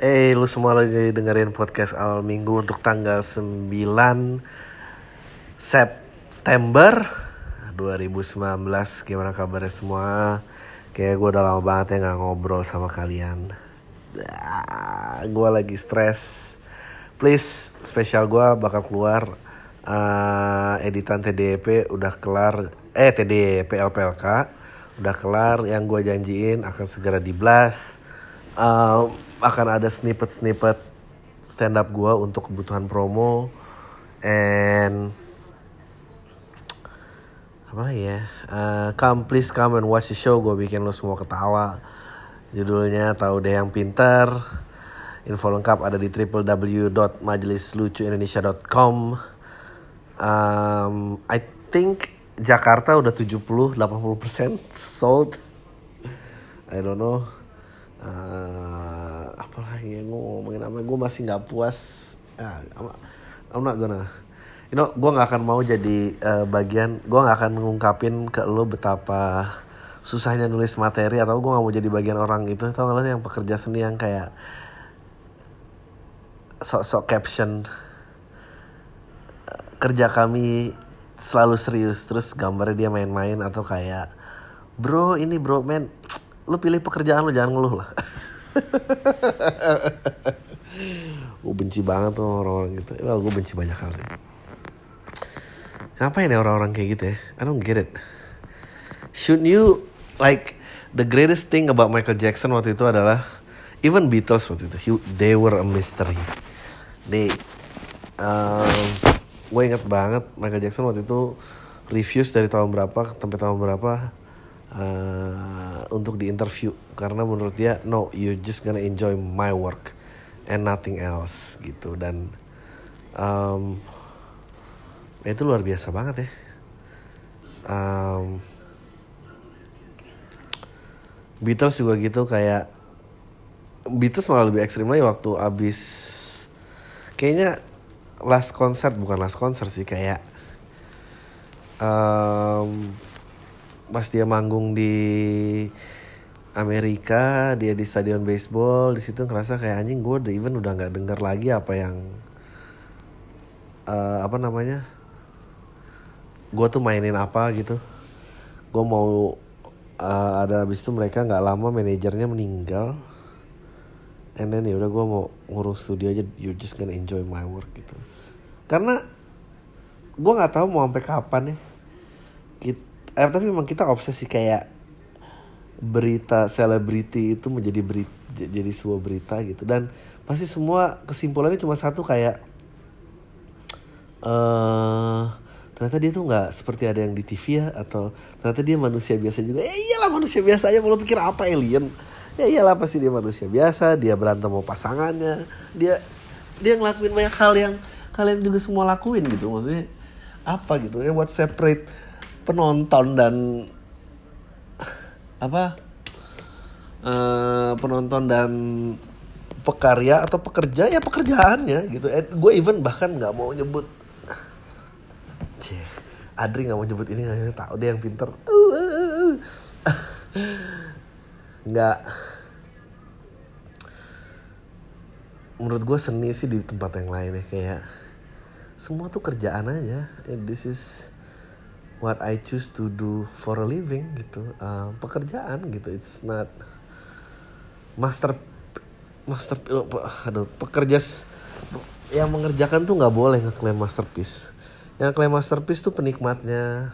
Eh, lu semua lagi dengerin podcast awal minggu untuk tanggal 9 September 2019. Gimana kabarnya semua? Kayak gue udah lama banget ya nggak ngobrol sama kalian. Ah, gue lagi stres. Please, spesial gue bakal keluar eh, editan TDP udah kelar. Eh, TDP LPLK udah kelar. Yang gue janjiin akan segera di blast. Eh, akan ada snippet-snippet stand up gue untuk kebutuhan promo. And apa lagi ya? Eh, come please come and watch the show. Gue bikin lo semua ketawa. Judulnya tahu deh yang pinter info lengkap ada di www.majelislucuindonesia.com um, I think Jakarta udah 70-80% sold. I don't know uh, apa lagi yang gue ngomongin apa? Gue masih nggak puas. Ah, I'm, not gonna you know gue nggak akan mau jadi uh, bagian gue nggak akan ngungkapin ke lo betapa susahnya nulis materi atau gue nggak mau jadi bagian orang itu. Tau lo yang pekerja seni yang kayak sok-sok caption kerja kami selalu serius terus gambarnya dia main-main atau kayak bro ini bro men lu pilih pekerjaan lu jangan ngeluh lah. Gue benci banget tuh orang-orang gitu. Well gue benci banyak hal sih. Ngapain ya orang-orang kayak gitu ya? I don't get it. Should you like the greatest thing about Michael Jackson waktu itu adalah even Beatles waktu itu he- they were a mystery. They um, gue inget banget Michael Jackson waktu itu refuse dari tahun berapa sampai tahun berapa uh, untuk diinterview. Karena menurut dia no you just gonna enjoy my work and nothing else gitu. Dan um, itu luar biasa banget ya. Um, Beatles juga gitu kayak Beatles malah lebih ekstrim lagi waktu abis kayaknya last concert bukan last concert sih kayak um, pas dia manggung di Amerika dia di stadion baseball di situ ngerasa kayak anjing gue udah even udah nggak denger lagi apa yang eh, apa namanya gue tuh mainin apa gitu. Gue mau eh, ada habis itu mereka nggak lama manajernya meninggal and then ya udah gue mau ngurus studio aja you just gonna enjoy my work gitu. Karena gue nggak tahu mau sampai kapan ya eh, tapi memang kita obsesi kayak berita selebriti itu menjadi berita jadi sebuah berita gitu. Dan pasti semua kesimpulannya cuma satu kayak eh ternyata dia tuh nggak seperti ada yang di TV ya atau ternyata dia manusia biasa juga. Ya iyalah manusia biasa aja mau pikir apa alien? Ya iyalah pasti dia manusia biasa dia berantem sama pasangannya. Dia dia ngelakuin banyak hal yang kalian juga semua lakuin gitu maksudnya. Apa gitu? Ya what separate penonton dan apa eh penonton dan pekarya atau pekerja ya pekerjaannya gitu. Gue even bahkan nggak mau nyebut. Cie, Adri nggak mau nyebut ini nggak tahu dia yang pinter. Nggak. Menurut gue seni sih di tempat yang lain ya kayak semua tuh kerjaan aja. This is what I choose to do for a living gitu Uh, pekerjaan gitu. It's not master master aduh pekerja yang mengerjakan tuh nggak boleh ngeklaim masterpiece. Yang klaim masterpiece tuh penikmatnya.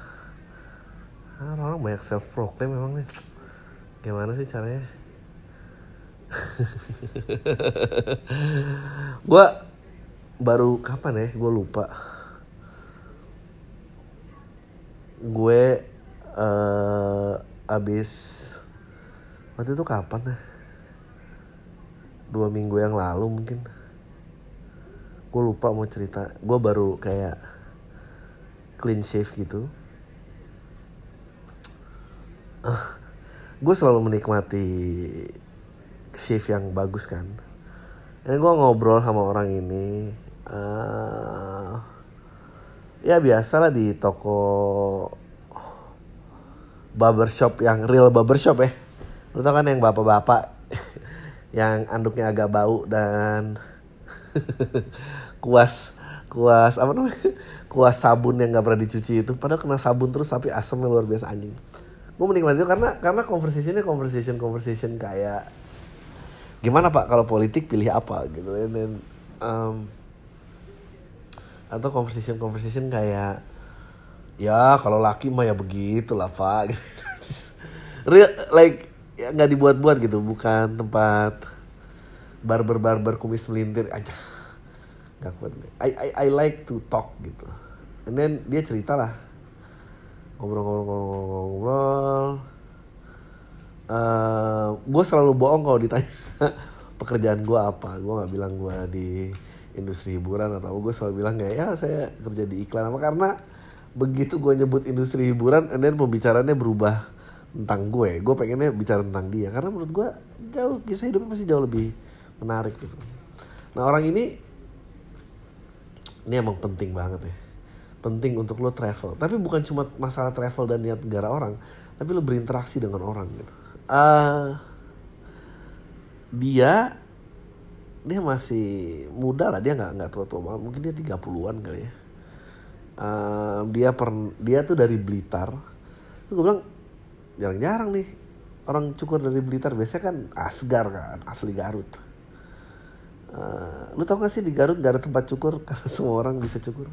Ah, orang banyak self proclaim memang nih. Gimana sih caranya? Gue baru kapan ya? Gue lupa gue eh abis waktu itu kapan ya? Dua minggu yang lalu mungkin. Gue lupa mau cerita. Gue baru kayak clean shave gitu. Gue selalu menikmati shave yang bagus kan. Dan gue ngobrol sama orang ini eh ya biasalah di toko barbershop yang real barbershop ya. Lu tau kan yang bapak-bapak yang anduknya agak bau dan kuas kuas apa namanya? Kuas sabun yang nggak pernah dicuci itu. Padahal kena sabun terus tapi asamnya luar biasa anjing. Gue menikmati itu karena karena conversationnya conversation conversation kayak gimana pak kalau politik pilih apa? Gitu. Dan um, atau conversation conversation kayak ya kalau laki mah ya begitulah pak. Real like ya nggak dibuat-buat gitu bukan tempat barber barber kumis melintir aja. Nggak kuat I, I I like to talk gitu. And then dia cerita lah. Ngobrol-ngobrol-ngobrol uh, gue selalu bohong kalau ditanya pekerjaan gue apa. Gue nggak bilang gue di industri hiburan atau gue selalu bilang kayak ya saya kerja di iklan apa. Karena begitu gue nyebut industri hiburan and then pembicaranya berubah tentang gue. Gue pengennya bicara tentang dia karena menurut gue jauh kisah hidupnya masih jauh lebih menarik gitu. Nah orang ini ini emang penting banget ya. Penting untuk lo travel. Tapi bukan cuma masalah travel dan niat negara orang tapi lo berinteraksi dengan orang gitu. Uh, dia dia masih muda lah dia nggak nggak tua tua banget mungkin dia 30-an kali ya. Uh, dia per dia tuh dari Blitar. Tuh gue bilang jarang-jarang nih orang cukur dari Blitar. Biasanya kan asgar kan asli Garut. Uh, lu tau gak sih di Garut gak ada tempat cukur? Karena semua orang bisa cukur.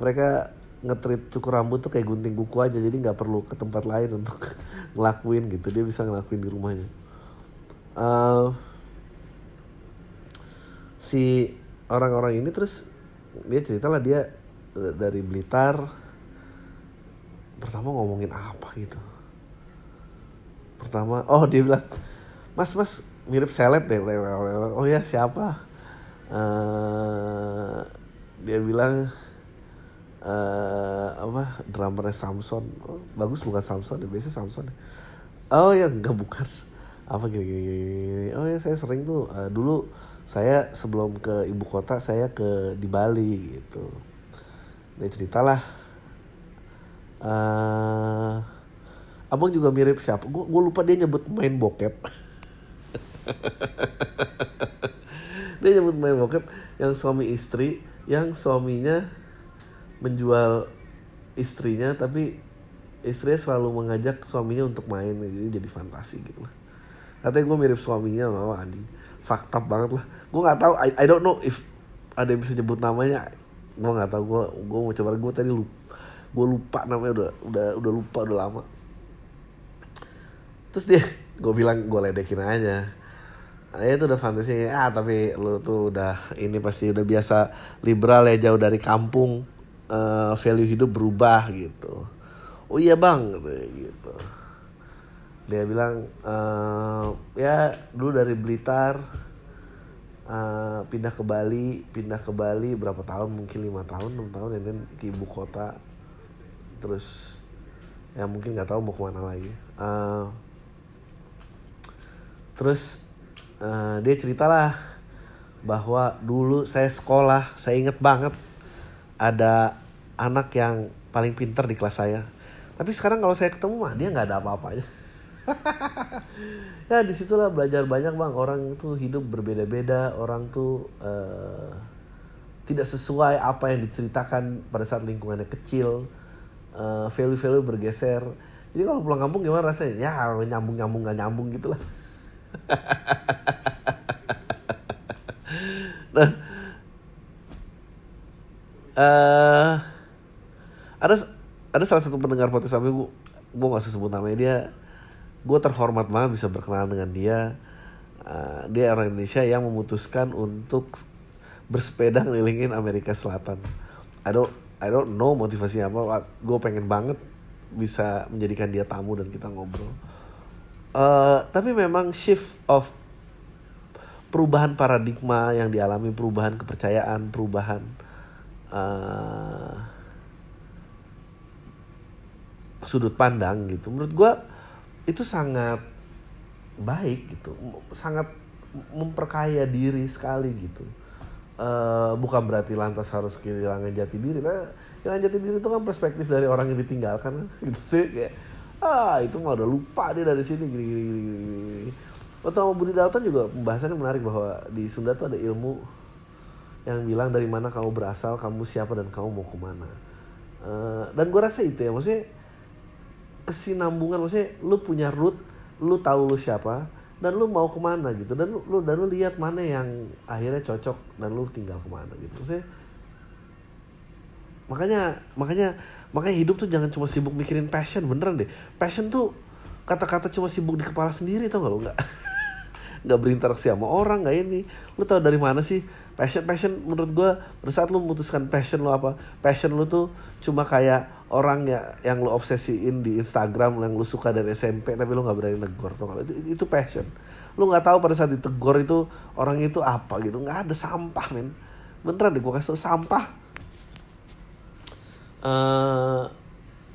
Mereka ngetrit cukur rambut tuh kayak gunting kuku aja jadi nggak perlu ke tempat lain untuk ngelakuin gitu. Dia bisa ngelakuin di rumahnya. Uh, si orang-orang ini terus dia cerita lah dia dari Blitar pertama ngomongin apa gitu? Pertama oh dia bilang mas mas mirip seleb deh. Oh ya siapa? Uh, dia bilang uh, apa drummernya Samson. Oh, bagus bukan Samson ya biasanya Samson oh ya enggak bukan. Apa gini, gini, gini. oh ya saya sering tuh uh, dulu saya sebelum ke ibu kota saya ke di Bali gitu. Dia ceritalah uh, abang juga mirip siapa? Gue gue lupa dia nyebut main bokep. Dia nyebut main bokep yang suami istri yang suaminya menjual istrinya tapi istrinya selalu mengajak suaminya untuk main jadi jadi fantasi gitu lah. Katanya gue mirip suaminya sama anjing fakta banget lah. Gue nggak tahu I, I don't know if ada yang bisa nyebut namanya. Gue nggak tahu gue gue mau coba gue tadi lupa gue lupa namanya udah udah udah lupa udah lama. Terus dia gue bilang gue ledekin aja. Ya itu udah fantasi ah tapi lu tuh udah ini pasti udah biasa liberal ya jauh dari kampung. Uh, value hidup berubah gitu. Oh iya bang gitu dia bilang uh, ya dulu dari Blitar uh, pindah ke Bali pindah ke Bali berapa tahun? Mungkin lima tahun enam tahun dan ke ibu kota. Terus ya mungkin nggak tahu mau ke mana lagi. Uh, terus uh, dia ceritalah bahwa dulu saya sekolah saya inget banget ada anak yang paling pinter di kelas saya. Tapi sekarang kalau saya ketemu mah dia nggak ada apa-apanya ya di situlah belajar banyak bang. Orang itu hidup berbeda-beda. Orang tuh uh, tidak sesuai apa yang diceritakan pada saat lingkungannya kecil. Uh, value-value bergeser. Jadi kalau pulang kampung gimana rasanya? Ya nyambung nyambung nggak nyambung gitulah nah, uh, ada ada salah satu pendengar podcast kami gue gue gak usah sebut namanya. Dia gue terhormat banget bisa berkenalan dengan dia. Uh, dia orang Indonesia yang memutuskan untuk bersepeda ngelilingin Amerika Selatan. I don't I don't know motivasinya apa. Gue pengen banget bisa menjadikan dia tamu dan kita ngobrol. Uh, tapi memang shift of perubahan paradigma yang dialami perubahan kepercayaan perubahan uh, sudut pandang gitu. Menurut gue itu sangat baik gitu sangat memperkaya diri sekali gitu uh, bukan berarti lantas harus kehilangan jati diri nah, kehilangan jati diri itu kan perspektif dari orang yang ditinggalkan gitu sih kayak ah itu mah udah lupa dia dari sini gini gini gini, gini. sama Budi Dalton juga pembahasannya menarik bahwa di Sunda tuh ada ilmu yang bilang dari mana kamu berasal, kamu siapa dan kamu mau ke mana. Uh, dan gue rasa itu ya, maksudnya kesinambungan, maksudnya lu punya root, lu tahu lu siapa, dan lu mau ke mana gitu, dan lu, lu dan lu lihat mana yang akhirnya cocok dan lu tinggal ke mana gitu. Maksudnya makanya makanya makanya hidup tuh jangan cuma sibuk mikirin passion beneran deh. Passion tuh kata-kata cuma sibuk di kepala sendiri tau gak lo nggak. Nggak berinteraksi sama orang nggak ini. Lu tau dari mana sih passion passion menurut gue pada saat lu memutuskan passion lu apa passion lu tuh cuma kayak orang ya yang lu obsesiin di Instagram yang lu suka dari SMP tapi lu nggak berani negor tuh itu, itu passion. Lu nggak tahu pada saat ditegur itu orang itu apa gitu. Nggak ada sampah men. Beneran deh gue kasih tau sampah. Uh,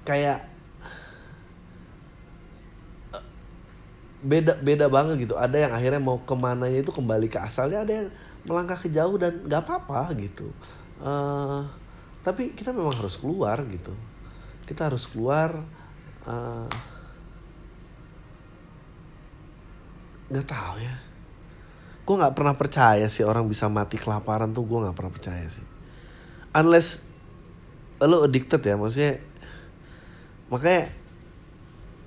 kayak beda beda banget gitu. Ada yang akhirnya mau ke mana itu kembali ke asalnya ada yang melangkah ke jauh dan nggak apa-apa gitu. Uh, tapi kita memang harus keluar gitu. Kita harus keluar uh, nggak tahu ya. Gue nggak pernah percaya sih orang bisa mati kelaparan tuh gue nggak pernah percaya sih. Unless lo addicted ya maksudnya makanya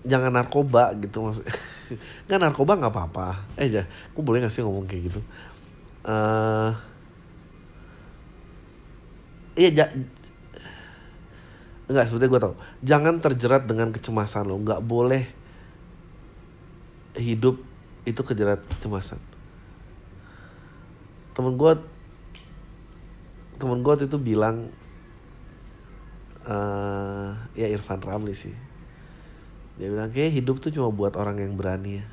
jangan narkoba gitu maksudnya nggak narkoba nggak apa-apa. Eh ya aku boleh nggak sih ngomong kayak gitu uh, iya ja, nggak sebetulnya gue tau jangan terjerat dengan kecemasan lo. Nggak boleh hidup itu kejerat kecemasan. Temen gue temen gue itu bilang uh, ya Irfan Ramli sih. Dia bilang kayak hidup tuh cuma buat orang yang berani ya.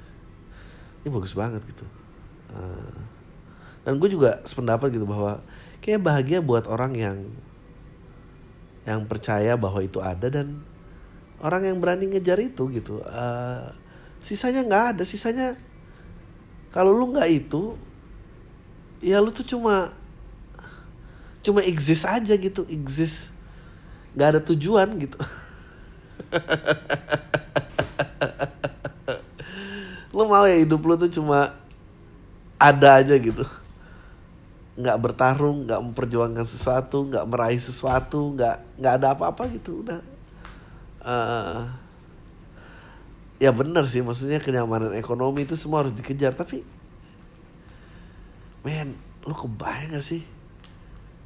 Ini bagus banget gitu. Uh, dan gue juga sependapat gitu bahwa kayak bahagia buat orang yang yang percaya bahwa itu ada dan orang yang berani ngejar itu gitu. Uh, sisanya nggak ada sisanya kalau lu nggak itu ya lu tuh cuma cuma exist aja gitu exist. Nggak ada tujuan gitu. Lu mau ya hidup lu tuh cuma ada aja gitu nggak bertarung nggak memperjuangkan sesuatu nggak meraih sesuatu nggak nggak ada apa-apa gitu udah. Uh, ya bener sih maksudnya kenyamanan ekonomi itu semua harus dikejar tapi men lu kebayang gak sih?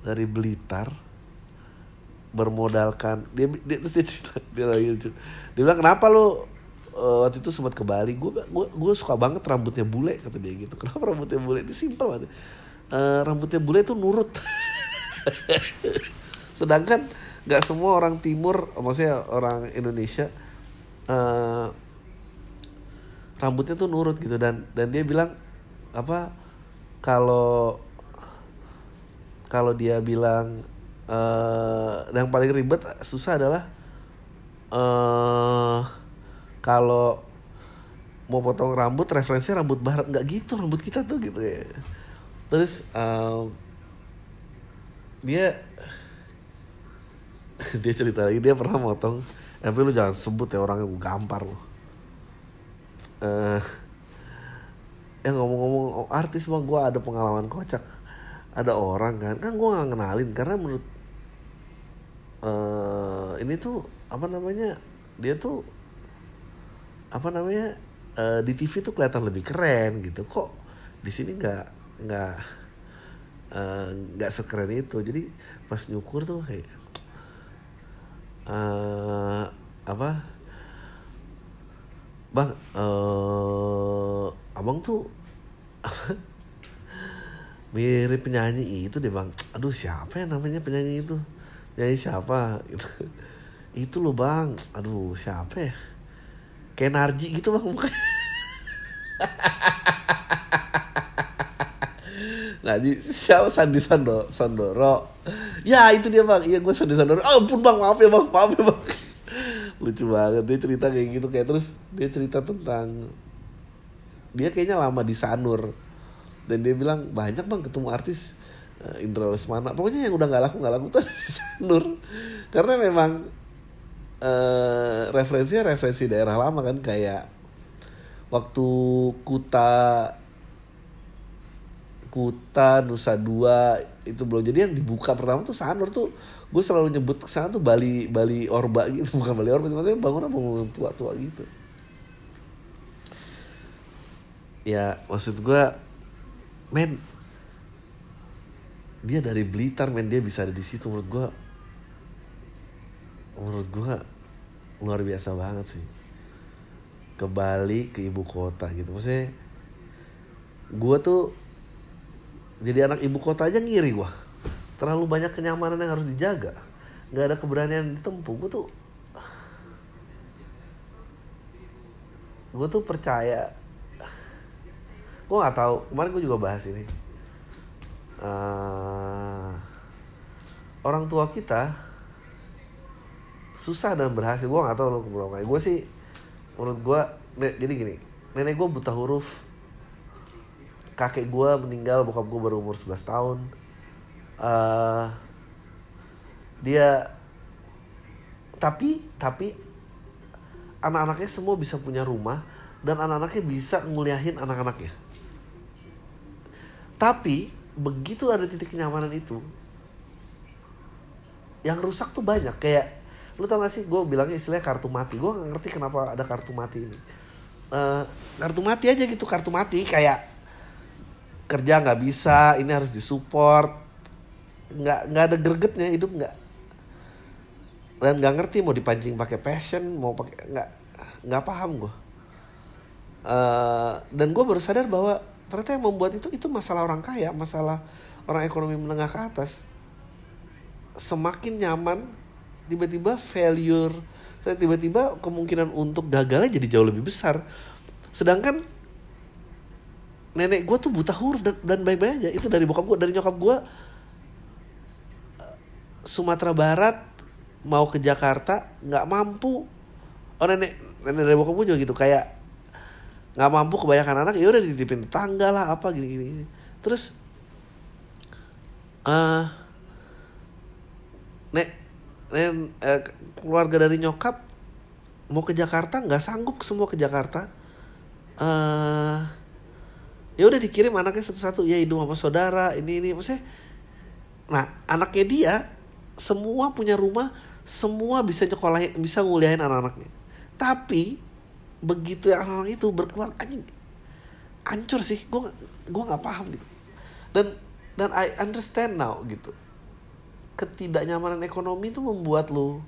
Dari Blitar bermodalkan dia, dia terus dia cerita dia lagi lucu. Dia bilang kenapa lo uh, waktu itu sempat ke Bali? Gue gue gue suka banget rambutnya bule kata dia gitu. Kenapa rambutnya bule? Itu simpel banget uh, rambutnya bule itu nurut. Sedangkan nggak semua orang timur maksudnya orang Indonesia uh, rambutnya tuh nurut gitu. Dan dan dia bilang apa kalau kalau dia bilang uh, yang paling ribet susah adalah uh, kalau mau potong rambut referensinya rambut barat. Nggak gitu rambut kita tuh gitu ya terus uh, dia dia cerita lagi dia pernah motong. Tapi lu jangan sebut ya orangnya gue gampar lu. Uh, yang ngomong-ngomong artis mah gue ada pengalaman kocak. Ada orang kan kan gue nggak kenalin karena menurut uh, ini tuh apa namanya dia tuh apa namanya uh, di TV tuh kelihatan lebih keren gitu. Kok di sini nggak nggak eh, nggak uh, sekeren itu. Jadi pas nyukur tuh kayak uh, apa bang uh, abang tuh mirip penyanyi itu deh bang. Aduh siapa ya namanya penyanyi itu? Nyanyi siapa? Itu itu loh bang. Aduh siapa ya? Kayak Narji gitu bang. Mukanya nah di siapa? Sandi Sando Sandoro. Ya itu dia bang. Iya gue Sandi Sandoro. Oh, ampun bang. Maaf ya bang. Maaf ya bang. Lucu banget. Dia cerita kayak gitu. Kayak terus dia cerita tentang dia kayaknya lama di Sanur. Dan dia bilang banyak bang ketemu artis uh, Indra Lesmana. Pokoknya yang udah nggak laku nggak laku tuh Nur karena memang uh, referensinya referensi daerah lama kan. Kayak waktu Kuta Kuta Nusa Dua itu belum. Jadi yang dibuka pertama tuh Sanur tuh gue selalu nyebut ke sana tuh Bali Bali Orba gitu. Bukan Bali Orba maksudnya bangunan bangunan tua-tua gitu. Ya maksud gue men dia dari Blitar men dia bisa ada di situ. Menurut gue menurut gue luar biasa banget sih. Ke Bali ke ibu kota gitu. Maksudnya gue tuh jadi anak ibu kota aja ngiri gue terlalu banyak kenyamanan yang harus dijaga. Nggak ada keberanian ditempuh. Gue tuh gue tuh percaya gue nggak tahu. Kemarin gue juga bahas ini. Uh, orang tua kita susah dan berhasil. Gue nggak tahu lo keberapa. Gue sih menurut gue jadi gini. Nenek gue buta huruf kakek gue meninggal bokap gue baru umur 11 tahun. Uh, dia tapi tapi anak-anaknya semua bisa punya rumah dan anak-anaknya bisa nguliahin anak-anaknya. Tapi begitu ada titik kenyamanan itu yang rusak tuh banyak. Kayak lu tau gak sih gue bilangnya istilahnya kartu mati. Gue gak ngerti kenapa ada kartu mati ini. Uh, kartu mati aja gitu kartu mati. Kayak kerja nggak bisa ini harus disupport. Nggak nggak ada gregetnya hidup nggak. Dan nggak ngerti mau dipancing pakai passion mau pakai nggak nggak paham gue uh, dan gue baru sadar bahwa ternyata yang membuat itu itu masalah orang kaya masalah orang ekonomi menengah ke atas. Semakin nyaman tiba-tiba failure tiba-tiba kemungkinan untuk gagalnya jadi jauh lebih besar. Sedangkan nenek gue tuh buta huruf dan, dan baik-baik aja. Itu dari bokap gue dari nyokap gue Sumatera Barat mau ke Jakarta nggak mampu. Oh nenek nenek dari bokap gue juga gitu. Kayak nggak mampu kebanyakan anak ya udah dititipin tangga lah apa gini gini, gini. terus uh, nek nek uh, keluarga dari nyokap mau ke Jakarta nggak sanggup semua ke Jakarta. Uh, ya udah dikirim anaknya satu-satu. Ya hidup sama saudara ini ini maksudnya. Nah anaknya dia semua punya rumah semua bisa nyekolahin bisa nguliahin anak-anaknya. Tapi begitu yang anak-anak itu berkeluar anjing hancur sih. Gue gue nggak paham gitu. Dan dan I understand now gitu. Ketidaknyamanan ekonomi itu membuat lo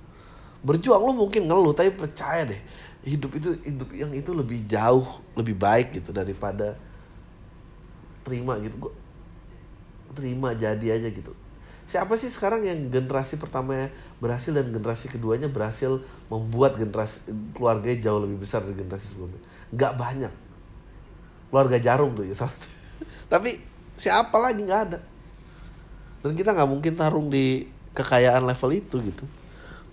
berjuang. Lo mungkin ngeluh tapi percaya deh hidup itu hidup yang itu lebih jauh lebih baik gitu daripada terima gitu. Gue terima jadi aja gitu. Siapa sih sekarang yang generasi pertama berhasil dan generasi keduanya berhasil membuat generasi keluarganya jauh lebih besar dari generasi sebelumnya? Nggak banyak. Keluarga jarum tuh ya salah tapi siapa lagi? Nggak ada. Dan kita nggak mungkin tarung di kekayaan level itu gitu.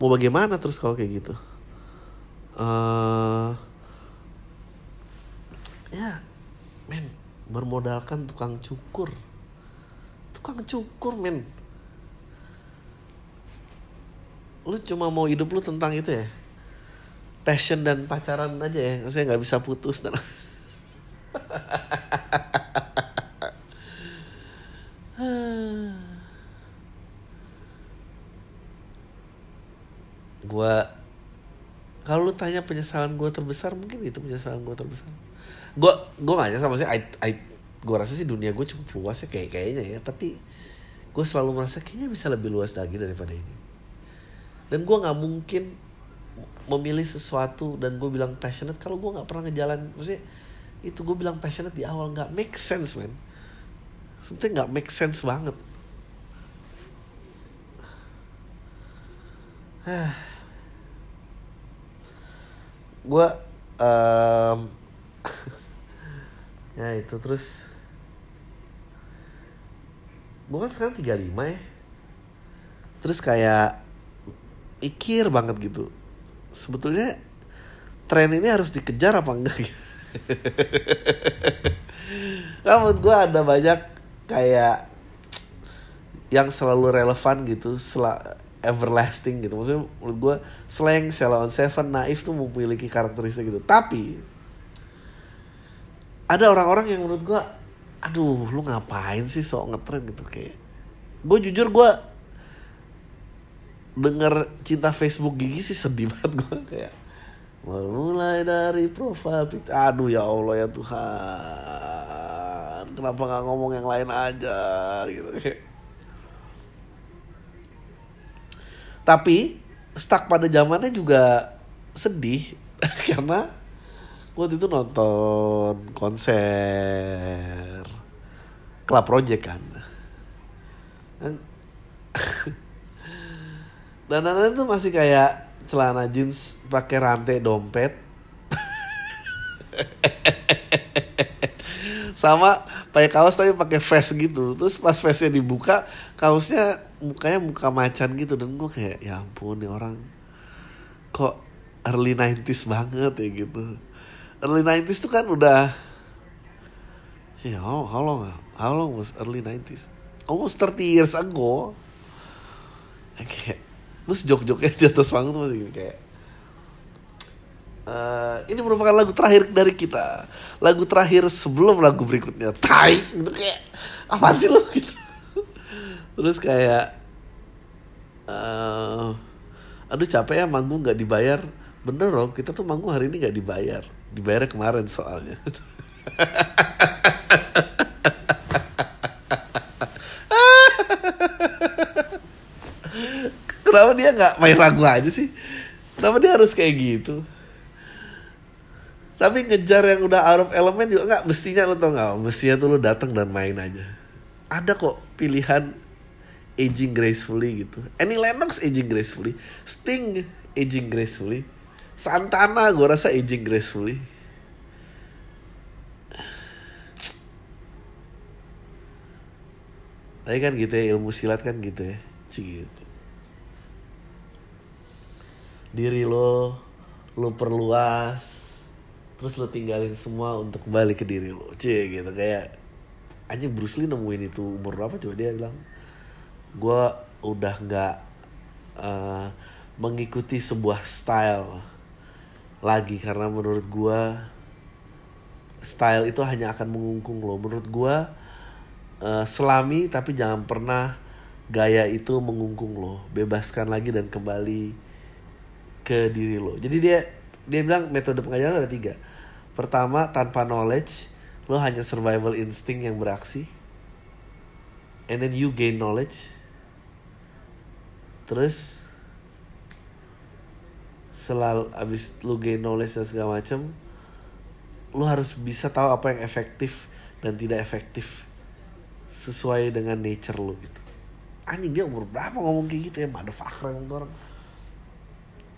Mau bagaimana terus kalau kayak gitu? Uh, ya men bermodalkan tukang cukur. Tukang cukur men. Lu cuma mau hidup lu tentang itu ya? Passion dan pacaran aja ya. Maksudnya nggak bisa putus gua kalau lu tanya penyesalan gue terbesar mungkin itu penyesalan gue terbesar. Gue gue gak nyesal I, gue rasa sih dunia gue cukup luas ya kayak kayaknya ya. Tapi gue selalu merasa kayaknya bisa lebih luas lagi daripada ini. Dan gue nggak mungkin memilih sesuatu dan gue bilang passionate kalau gue nggak pernah ngejalan maksudnya itu gue bilang passionate di awal nggak make sense man. Sebetulnya nggak make sense banget gue um, ya itu terus gue kan sekarang 35 ya. Terus kayak mikir banget gitu sebetulnya tren ini harus dikejar apa enggak gitu. Nah, gue ada banyak kayak yang selalu relevan gitu sel everlasting gitu. Maksudnya menurut gue slang Sheila on Seven naif tuh memiliki karakteristik gitu. Tapi ada orang-orang yang menurut gue aduh lu ngapain sih sok ngetren gitu? Kayak gue jujur gue denger cinta Facebook gigi sih sedih banget gue kayak mulai dari profil aduh ya Allah ya Tuhan. Kenapa nggak ngomong yang lain aja gitu tapi stuck pada zamannya juga sedih. Karena waktu itu nonton konser Club Project kan. Dan dandanan tuh masih kayak celana jeans pakai rantai dompet. Sama pakai kaos tapi pakai vest gitu. Terus pas vestnya dibuka kaosnya mukanya muka macan gitu dan gue kayak ya ampun nih orang kok early 90s banget ya gitu. Early 90s tuh kan udah ya yeah, how, how long how long was early 90s almost 30 years ago. Kayak terus jok-joknya di atas panggung tuh kayak uh, ini merupakan lagu terakhir dari kita. Lagu terakhir sebelum lagu berikutnya. Tai gitu kayak apa sih lo gitu terus kayak uh, aduh capek ya manggung nggak dibayar. Bener loh kita tuh manggung hari ini nggak dibayar. Dibayar kemarin soalnya. Kenapa dia nggak main lagu aja sih? Kenapa dia harus kayak gitu? Tapi ngejar yang udah out of element juga nggak? Mestinya lo tau nggak mestinya tuh lo datang dan main aja. Ada kok pilihan aging gracefully gitu. Annie Lennox aging gracefully. Sting aging gracefully. Santana gue rasa aging gracefully. Tapi kan gitu ya ilmu silat kan gitu ya. Cik gitu. Diri lo lo perluas terus lo tinggalin semua untuk kembali ke diri lo. Cie gitu. Kayak aja Bruce Lee nemuin itu umur berapa coba dia bilang gue udah nggak uh, mengikuti sebuah style lagi karena menurut gue style itu hanya akan mengungkung lo menurut gue uh, selami tapi jangan pernah gaya itu mengungkung lo bebaskan lagi dan kembali ke diri lo. Jadi dia dia bilang metode pengajaran ada tiga. Pertama tanpa knowledge lo hanya survival instinct yang beraksi. And then you gain knowledge terus selalu abis lo gain knowledge dan segala macam lo harus bisa tahu apa yang efektif dan tidak efektif sesuai dengan nature lo gitu. Anjing dia umur berapa ngomong kayak gitu ya? Motherfucker emang orang.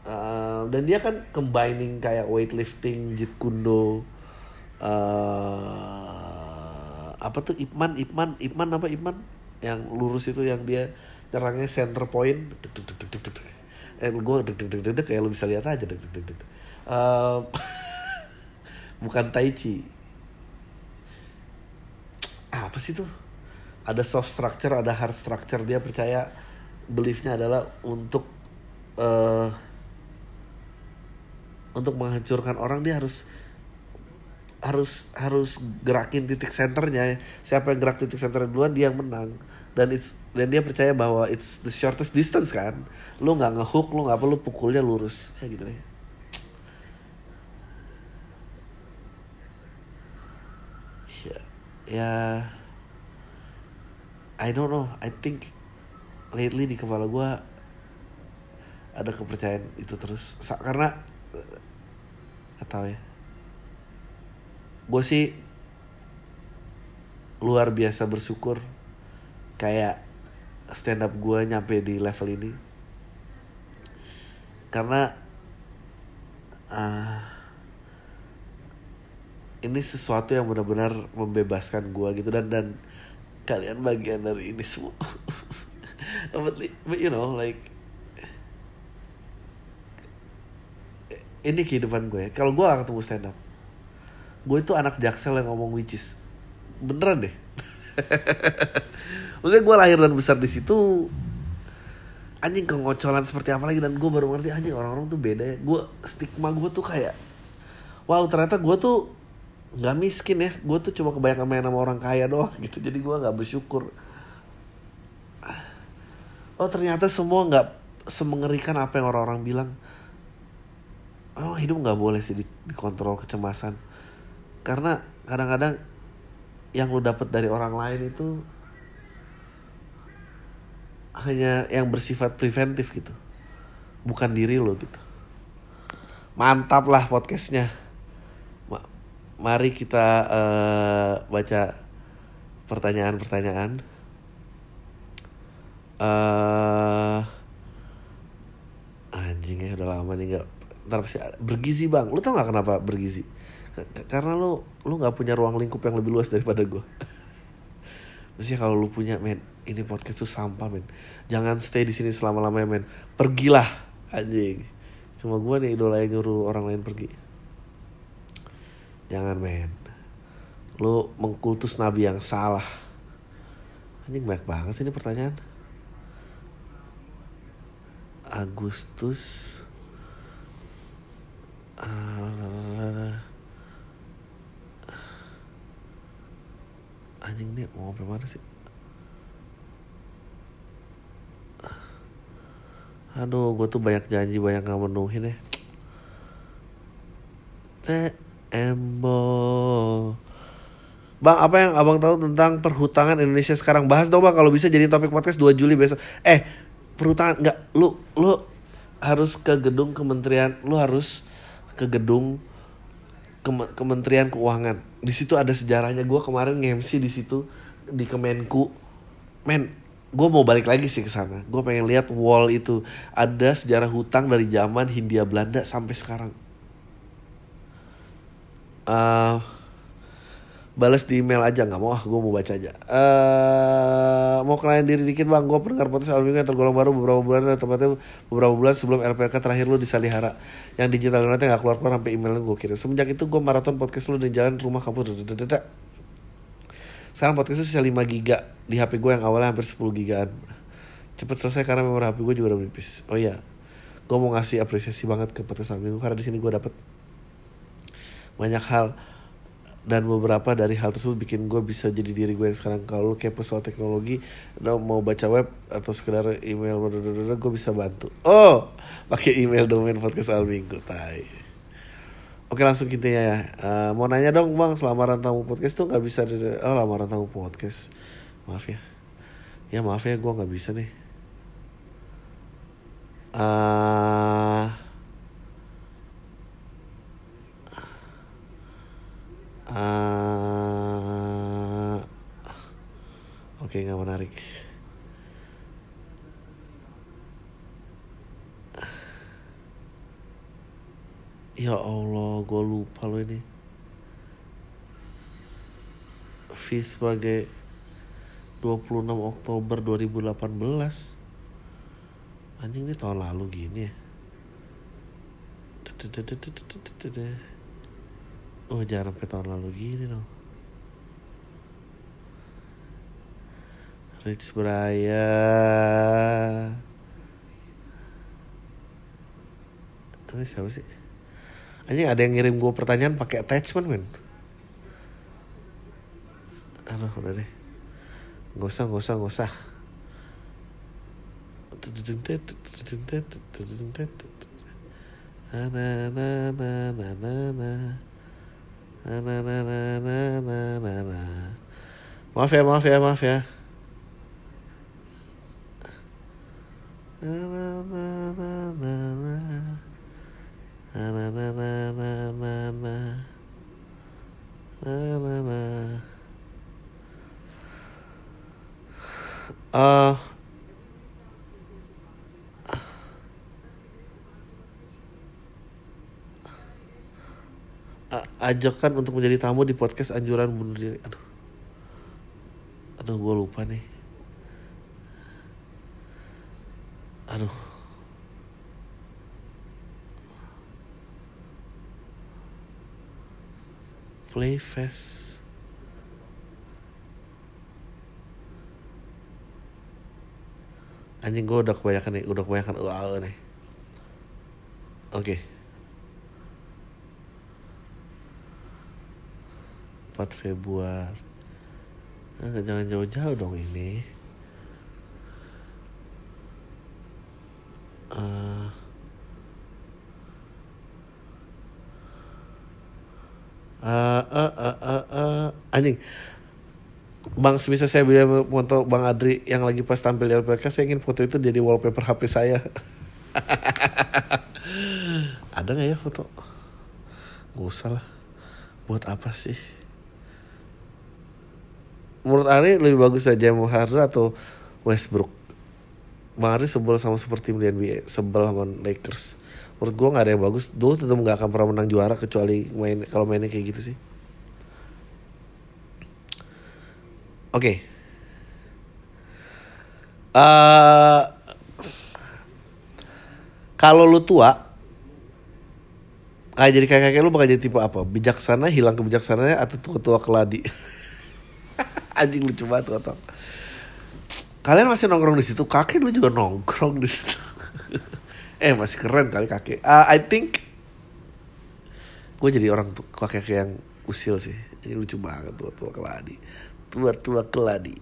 Uh, dan dia kan combining kayak weightlifting, jeet kundo, uh, apa tuh? Ipman, Ipman, Ipman apa Ipman? Yang lurus itu yang dia nyerangnya center point, eh gue deg deg deg deg kayak lu bisa lihat aja deg deg deg deg. Uh, bukan tai chi. Apa sih tuh? Ada soft structure, ada hard structure. Dia percaya beliefnya adalah untuk uh, untuk menghancurkan orang dia harus harus harus gerakin titik senternya siapa yang gerak titik center duluan dia yang menang dan it's dan dia percaya bahwa it's the shortest distance kan? Lu nggak ngehook lu nggak perlu pukulnya lurus. Ya gitu deh. Ya ya I don't know. I think lately di kepala gue ada kepercayaan itu terus. Karena atau ya. Gue sih luar biasa bersyukur kayak stand up gue nyampe di level ini. Karena uh, ini sesuatu yang benar-benar membebaskan gue gitu. Dan dan kalian bagian dari ini semua. But, but you know like ini kehidupan gue. Kalau gue gak ketemu stand up gue itu anak jaksel yang ngomong which is beneran deh maksudnya gue lahir dan besar di situ anjing kengocolan seperti apa lagi dan gue baru ngerti anjing orang-orang tuh beda ya. Gue stigma gue tuh kayak wow ternyata gue tuh nggak miskin ya. Gue tuh cuma kebanyakan main sama orang kaya doang gitu. Jadi gue nggak bersyukur. Oh ternyata semua nggak semengerikan apa yang orang-orang bilang. Oh hidup nggak boleh sih di- dikontrol kecemasan. Karena kadang-kadang yang lu dapet dari orang lain itu hanya yang bersifat preventif gitu. Bukan diri lo gitu. Mantap lah podcastnya. Ma- mari kita eh, baca pertanyaan-pertanyaan. Eh anjing ya udah lama nih nggak ntar pasti bergizi bang. Lu tau nggak kenapa bergizi? K- karena lu lu nggak punya ruang lingkup yang lebih luas daripada gue Maksudnya kalau lu punya men ini podcast tuh sampah men. Jangan stay di sini selama lamanya men. Pergilah anjing. Cuma gue nih idola yang nyuruh orang lain pergi. Jangan men. Lu mengkultus nabi yang salah. Anjing banyak banget sih ini pertanyaan. Agustus. Ah, anjing nih mau sampai mana sih aduh gue tuh banyak janji banyak nggak menuhin ya Tembo Bang, apa yang abang tahu tentang perhutangan Indonesia sekarang? Bahas dong bang, kalau bisa jadi topik podcast 2 Juli besok. Eh, perhutangan nggak? Lu, lu harus ke gedung kementerian, lu harus ke gedung Kem- Kementerian Keuangan. Di situ ada sejarahnya. Gue kemarin nge-MC di situ di Kemenku. Men, gue mau balik lagi sih ke sana. Gue pengen lihat wall itu. Ada sejarah hutang dari zaman Hindia Belanda sampai sekarang. Eh, balas di email aja nggak mau ah gue mau baca aja eh mau kenalin diri dikit bang gue pendengar awal minggu yang tergolong baru beberapa bulan dan tepatnya beberapa bulan sebelum RPK terakhir lu di Salihara yang digital nanti nggak keluar keluar sampai email gue kirim semenjak itu gue maraton podcast lu di jalan rumah dadadadada. Sekarang podcast itu sisa 5 giga. Di HP gue yang awalnya hampir 10 gigaan. Cepet selesai karena memori HP gue juga udah menipis. Oh iya gue mau ngasih apresiasi banget ke podcast minggu karena di sini gue dapet banyak hal dan beberapa dari hal tersebut bikin gue bisa jadi diri gue yang sekarang. Kalau lu kepo soal teknologi dan mau baca web atau sekedar email gue bisa bantu. Oh pakai email domain podcast al tai oke langsung kita ya. Eh, mau nanya dong bang selamaran tamu podcast tuh nggak bisa di- oh lamaran tamu podcast. Maaf ya. Ya maaf ya gue nggak bisa nih. Ah Ah, Oke nggak menarik. Ya Allah, gue lupa lo ini. V sebagai 26 Oktober 2018. Anjing ini tahun lalu gini ya. Oh jangan sampai tahun lalu gini dong. Rich Braya. Ini siapa sih? Anjing ada yang ngirim gue pertanyaan pakai attachment men. Aduh udah deh. Gak usah, gak usah, gak usah. Maaf ya, maaf ya, maaf ya. Na na na na na a- ajakan untuk menjadi tamu di podcast anjuran bunuh diri. Aduh. Aduh, gue lupa nih. Aduh. Playfest. Anjing gue udah kebanyakan nih, udah kebanyakan UAE nih. Oke. Februari nah, jangan jauh-jauh dong ini uh, uh, uh, uh, uh, uh. anjing Bang, sebisa saya bisa foto Bang Adri yang lagi pas tampil di LPK, saya ingin foto itu jadi wallpaper HP saya. Ada nggak ya foto? Gak usah lah. Buat apa sih? Menurut Ari lebih bagus aja Harden atau Westbrook. Bang Ari sebel sama seperti di NBA, sebel sama Lakers. Menurut gue gak ada yang bagus. Dulu tetap gak akan pernah menang juara kecuali main kalau mainnya kayak gitu sih. Oke. Okay. Uh, eh, kalau lu tua, kayak jadi kakek lu bakal jadi tipe apa? Bijaksana, hilang kebijaksanaannya atau tua-tua keladi? Anjing lucu banget kota. Kalian masih nongkrong di situ, kakek lu juga nongkrong di situ. eh masih keren kali kakek. Uh, I think gue jadi orang tuh kakek yang usil sih. Ini lucu banget tua-tua keladi tua-tua keladi.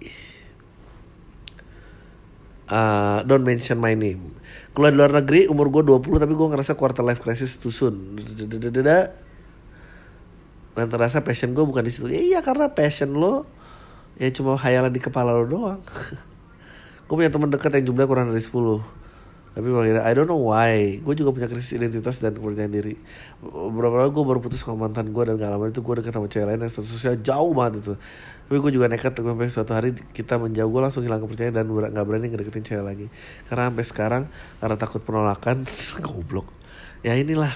Uh, don't mention my name. Keluar luar negeri umur gue 20 tapi gue ngerasa quarter life crisis too soon. Dan terasa passion gue bukan di situ. Ya, iya karena passion lo ya cuma hayalan di kepala lo doang. gue punya teman dekat yang jumlahnya kurang dari 10 tapi bang I don't know why. Gue juga punya krisis identitas dan kepercayaan diri. Beberapa kali gue baru putus sama mantan gue dan gak lama itu gue deket sama cewek lain yang statusnya jauh banget itu. Tapi gue juga nekat sampai suatu hari kita menjauh gue langsung hilang kepercayaan dan gak berani ngedeketin cewek lagi. Karena sampai sekarang karena takut penolakan goblok. Ya inilah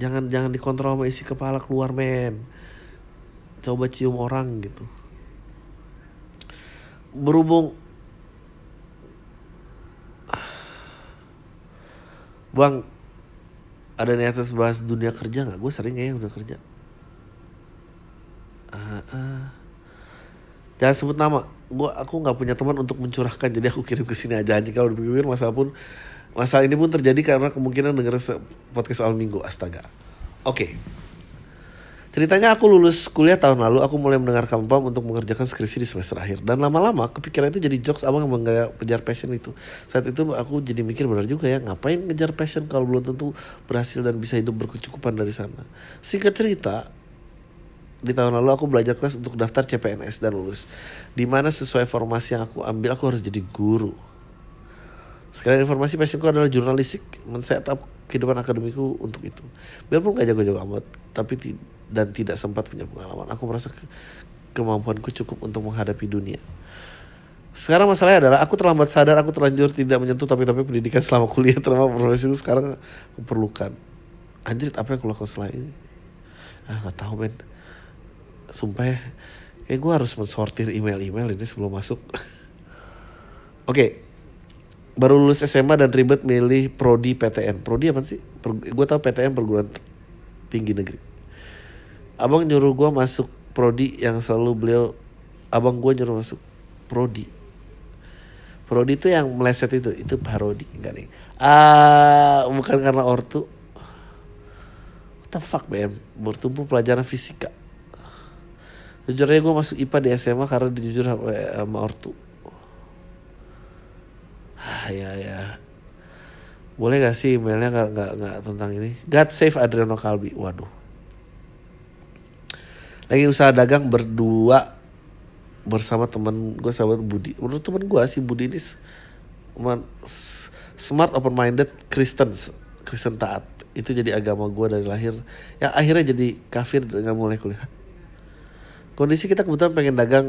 jangan jangan dikontrol sama isi kepala keluar men. Coba cium orang gitu. Berhubung Bang, ada niatan bahas dunia kerja nggak? Gue sering ya udah kerja. Uh, uh. Jangan sebut nama. Gue aku nggak punya teman untuk mencurahkan, jadi aku kirim ke sini aja. Anjing kalau dipikir masalah pun masalah ini pun terjadi karena kemungkinan denger podcast awal minggu. Astaga. Oke. Okay. Ceritanya aku lulus kuliah tahun lalu, aku mulai mendengarkan pam untuk mengerjakan skripsi di semester akhir. Dan lama-lama kepikiran itu jadi jokes abang yang mengejar passion itu. Saat itu aku jadi mikir benar juga ya, ngapain ngejar passion kalau belum tentu berhasil dan bisa hidup berkecukupan dari sana. Singkat cerita, di tahun lalu aku belajar keras untuk daftar CPNS dan lulus. Di mana sesuai formasi yang aku ambil, aku harus jadi guru. Sekalian informasi passionku adalah jurnalistik, men-setup kehidupan akademiku untuk itu. Biarpun gak jago-jago amat, tapi dan tidak sempat punya pengalaman. Aku merasa ke kemampuanku cukup untuk menghadapi dunia. Sekarang masalahnya adalah aku terlambat sadar, aku terlanjur tidak menyentuh tapi-tapi pendidikan selama kuliah terutama profesi itu sekarang aku perlukan. Anjir, apa yang aku lakukan setelah ini? Ah, gak tahu men. Sumpah ya, kayak gue harus mensortir email-email ini sebelum masuk. Oke, okay. baru lulus SMA dan ribet milih prodi PTN. Prodi apa sih? Per, gue tau PTN perguruan tinggi negeri abang nyuruh gue masuk prodi yang selalu beliau abang gue nyuruh masuk prodi. Prodi itu yang meleset itu itu parodi enggak nih ah bukan karena ortu. What the fuck bm bertumpu pelajaran fisika. Jujurnya gue masuk IPA di SMA karena dijujur sama, ortu. Ah ya ya. Boleh gak sih emailnya gak, gak, gak tentang ini? God save Adriano Kalbi waduh lagi usaha dagang berdua bersama teman gue sahabat Budi. Menurut teman gue si Budi ini smart open minded Kristen Kristen taat. Itu jadi agama gue dari lahir. Yang akhirnya jadi kafir dengan mulai kuliah. Kondisi kita kebetulan pengen dagang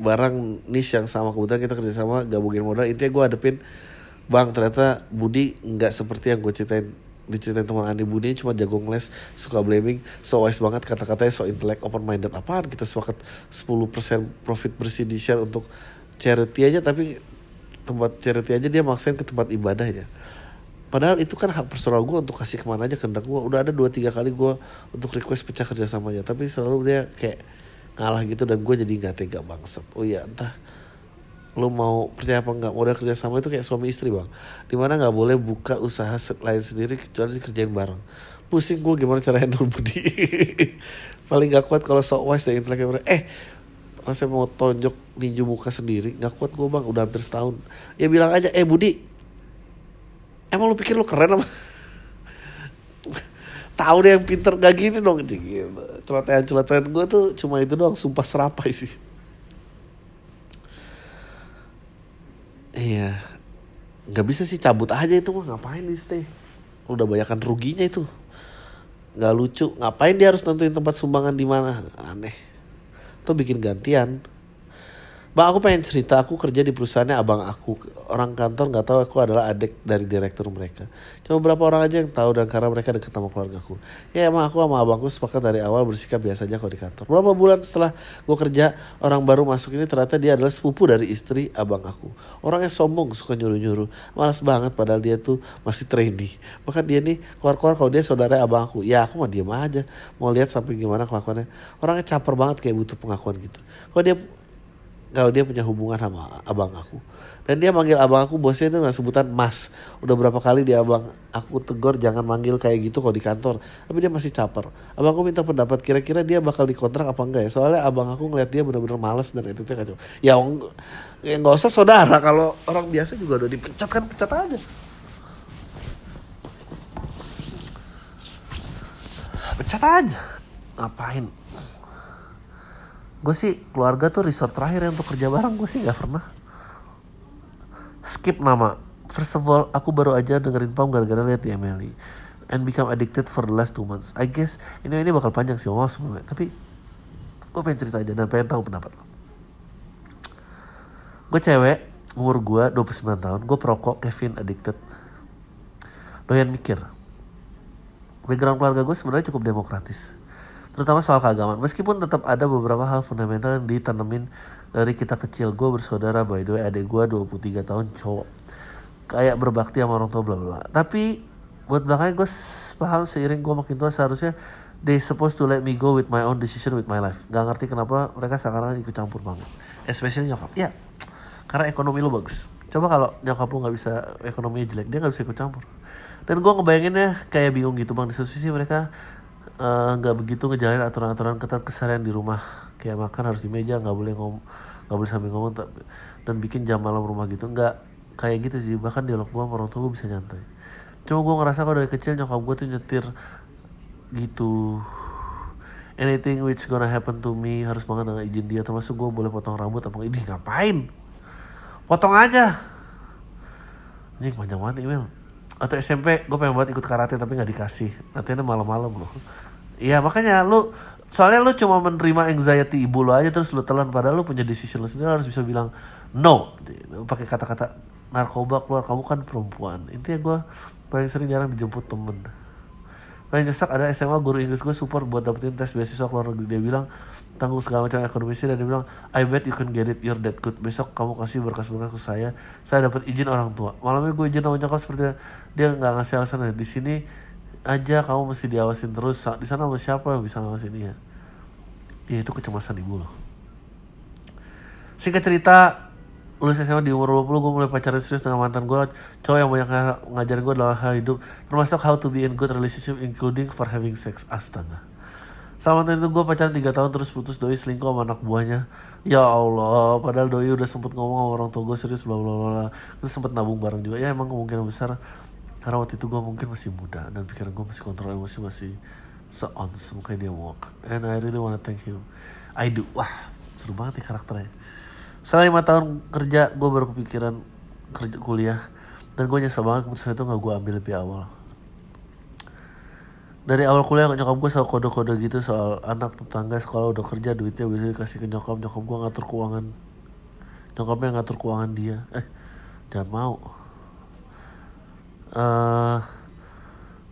barang niche yang sama. Kebetulan kita kerjasama gabungin modal. Intinya gue hadepin bang ternyata Budi nggak seperti yang gue ceritain diceritain teman Andi Budi cuma jago ngeles suka blaming so wise banget kata-katanya so intelek open minded apaan kita sepakat 10% profit bersih di share untuk charity aja tapi tempat charity aja dia maksain ke tempat ibadahnya. Padahal itu kan hak personal gue untuk kasih ke mana aja kendak gue udah ada dua tiga kali gue untuk request pecah kerja samanya tapi selalu dia kayak ngalah gitu dan gue jadi nggak tega bangsat. Oh iya entah lo mau percaya apa enggak model kerja sama itu kayak suami istri bang. Di mana nggak boleh buka usaha lain sendiri kecuali dikerjain bareng. Pusing gue gimana cara handle Budi. Paling gak kuat kalau sok wise dan intelektual eh rasanya mau tonjok ninju muka sendiri gak kuat gue bang. Udah hampir setahun. Ya bilang aja eh Budi emang lu pikir lu keren apa? Tahu deh yang pinter gak gini dong gitu. celotehan celotehan gue tuh cuma itu doang sumpah serapai sih iya. Nggak bisa sih cabut aja itu mah. Ngapain di stay udah banyakkan ruginya itu. Nggak lucu. Ngapain dia harus nentuin tempat sumbangan di mana? Aneh. Tuh bikin gantian Bang aku pengen cerita. Aku kerja di perusahaannya abang aku. Orang kantor nggak tahu aku adalah adik dari direktur mereka. Cuma beberapa orang aja yang tahu dan karena mereka dekat sama keluarga aku. Ya emang aku sama abangku sepakat dari awal bersikap biasa aja kalau di kantor. Beberapa bulan setelah gue kerja orang baru masuk ini ternyata dia adalah sepupu dari istri abang aku. Orangnya sombong suka nyuruh nyuruh malas banget padahal dia tuh masih trainee. Bahkan dia nih keluar keluar kalau dia saudara abang aku. Ya aku mah diem aja. Mau lihat sampai gimana kelakuannya. Orangnya caper banget kayak butuh pengakuan gitu. Kalau dia kalau dia punya hubungan sama abang aku. Dan dia manggil abang aku bosnya itu nggak sebutan mas. Udah berapa kali dia abang aku tegur jangan manggil kayak gitu kalau di kantor. Tapi dia masih caper. Abang aku minta pendapat kira-kira dia bakal dikontrak apa enggak ya? Soalnya abang aku ngeliat dia bener-bener males dan itu tuh kacau. Ya ya nggak usah saudara. Kalau orang biasa juga udah dipecat kan pecat aja. Pecat aja. Ngapain gue sih keluarga tuh resort terakhir yang untuk kerja bareng. Gue sih nggak pernah skip nama. First of all aku baru aja dengerin pam gara-gara liat di Emily and become addicted for the last two months. I guess ini ini bakal panjang sih mau sebenarnya tapi gue pengen cerita aja dan pengen tahu pendapat lo. Gue cewek umur gue 29 tahun. Gue perokok Kevin addicted. Doyan mikir. Background keluarga gue sebenarnya cukup demokratis terutama soal keagamaan. Meskipun tetap ada beberapa hal fundamental yang ditanemin dari kita kecil. Gue bersaudara by the way, adik gue 23 tahun cowok. Kayak berbakti sama orang tua bla bla. Tapi buat belakangnya gue paham seiring gue makin tua seharusnya they supposed to let me go with my own decision with my life. Gak ngerti kenapa mereka sekarang ikut campur banget. Especially nyokap. Ya, karena ekonomi lo bagus. Coba kalau nyokap lo gak bisa ekonominya jelek, dia gak bisa ikut campur. Dan gue ngebayanginnya kayak bingung gitu bang. Di sisi mereka nggak uh, begitu ngejalanin aturan-aturan ketat keseharian di rumah. Kayak makan harus di meja nggak boleh ngom nggak boleh sambil ngomong dan bikin jam malam rumah gitu. Nggak kayak gitu sih bahkan dialog gue sama orang tua gue bisa nyantai. Cuma gue ngerasa kalau dari kecil nyokap gue tuh nyetir gitu. Anything which gonna happen to me harus banget dengan izin dia. Termasuk gue boleh potong rambut apa ini ngapain? Potong aja. Ini panjang banget email atau SMP gue pengen banget ikut karate tapi nggak dikasih. Nanti malam-malam loh. Iya makanya lu soalnya lu cuma menerima anxiety ibu lo aja terus lu telan padahal lu punya decision lu sendiri harus bisa bilang no. Pakai kata-kata narkoba keluar kamu kan perempuan. Intinya gue paling sering jarang dijemput temen. Paling nyesek ada SMA guru Inggris gue support buat dapetin tes beasiswa keluar negeri. Dia bilang tanggung segala macam ekonomisnya dan dia bilang I bet you can get it you're that good. Besok kamu kasih berkas-berkas ke saya saya dapat izin orang tua. Malamnya gue izin sama nyokap seperti dia nggak ngasih alasan di sini aja kamu mesti diawasin terus. Di sana sama siapa yang bisa ngawasin dia? Ya itu kecemasan ibu loh. Singkat cerita lulus SMA di umur 20 gue mulai pacaran serius dengan mantan gue cowok yang banyak ngajarin gue dalam hal hidup termasuk how to be in good relationship including for having sex. Astaga. Sama mantan itu gue pacaran 3 tahun terus putus doi selingkuh sama anak buahnya. Ya Allah padahal doi udah sempet ngomong sama orang tua gue serius bla bla bla terus sempet nabung bareng juga. Ya emang kemungkinan besar karena waktu itu gue mungkin masih muda dan pikiran gue masih kontrol emosi masih se-on kayak dia walk. And I really wanna thank him. I do. Wah seru banget nih karakternya. Setelah lima tahun kerja gue baru kepikiran kerja kuliah. Dan gue nyesel banget keputusan itu gak gue ambil lebih awal. Dari awal kuliah nyokap gue soal kode-kode gitu soal anak tetangga sekolah udah kerja duitnya bisa dikasih ke nyokap. Nyokap gue ngatur keuangan. Nyokapnya ngatur keuangan dia. Eh jangan mau uh,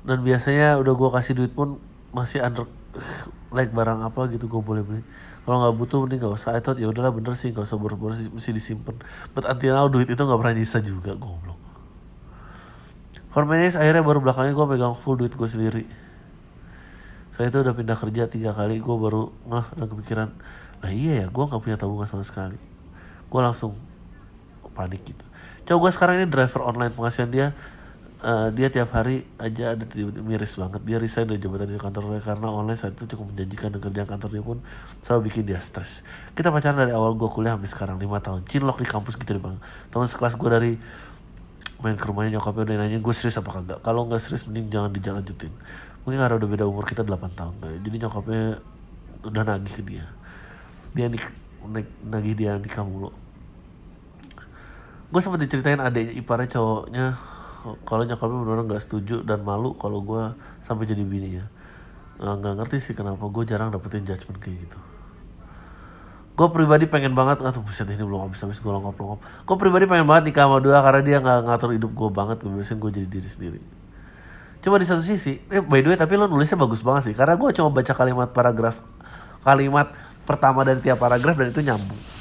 dan biasanya udah gue kasih duit pun masih under like barang apa gitu gue boleh beli. Kalau nggak butuh mending gak usah. I ya udahlah bener sih gak usah boros-boros mesti disimpan. But until now duit itu nggak pernah nyisa juga goblok. For akhirnya baru belakangnya gue pegang full duit gue sendiri. Saya itu udah pindah kerja tiga kali gue baru ngah dan kepikiran nah iya ya gue nggak punya tabungan sama sekali. Gue langsung panik gitu. Coba gue sekarang ini driver online penghasilan dia eh, dia tiap hari aja ada tiba-tiba miris banget. Dia resign dari jabatan di kantornya karena online saat itu cukup menjanjikan dan kerjaan kantor dia pun selalu bikin dia stres. Kita pacaran dari awal gue kuliah sampai sekarang lima tahun. Cinlok di kampus gitu deh bang. Teman sekelas gue dari main ke rumahnya nyokapnya udah nanya gue serius apa kagak? Kalau nggak serius mending jangan dijalanjutin. Mungkin karena udah beda umur kita 8 tahun jadi nyokapnya udah nagih ke dia. Dia nik nagih dia nikah mulu. Gue sempat diceritain adiknya iparnya cowoknya kalau nyokapnya benar-benar nggak setuju dan malu kalau gue sampai jadi bini ya nggak ngerti sih kenapa gue jarang dapetin judgement kayak gitu. Gue pribadi pengen banget nggak tuh buset ini belum habis habis gue longop longop gue pribadi pengen banget nikah sama dua karena dia nggak ngatur hidup gue banget gue biasain gue jadi diri sendiri. Cuma di satu sisi eh, by the way tapi lo nulisnya bagus banget sih karena gue cuma baca kalimat paragraf kalimat pertama dari tiap paragraf dan itu nyambung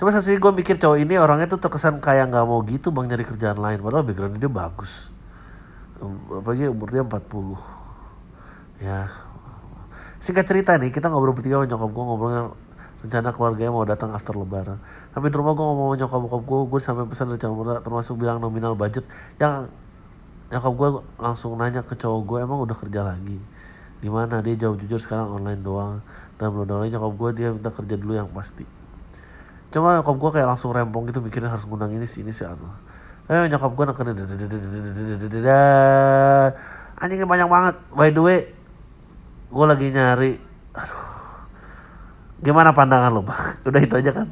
Cuma sih gue mikir cowok ini orangnya tuh terkesan kayak nggak mau gitu bang nyari kerjaan lain. Padahal background dia bagus. Apalagi umur dia 40. Ya. Singkat cerita nih, kita ngobrol bertiga sama nyokap gue ngobrolnya rencana keluarganya mau datang after lebaran. Tapi di rumah gue ngomong sama nyokap bokap gue, gue sampai pesan rencana termasuk bilang nominal budget. Yang nyokap gue langsung nanya ke cowok gue emang udah kerja lagi. Di mana dia jawab jujur sekarang online doang. Dan belum doang nyokap gue dia minta kerja dulu yang pasti cuma nyokap gue kayak langsung rempong gitu mikirnya harus ngundang ini sih ini sih atau tapi nyokap gue nekenin anjingnya banyak banget. By the way gue lagi nyari aduh gimana pandangan lo bang? Udah itu aja kan?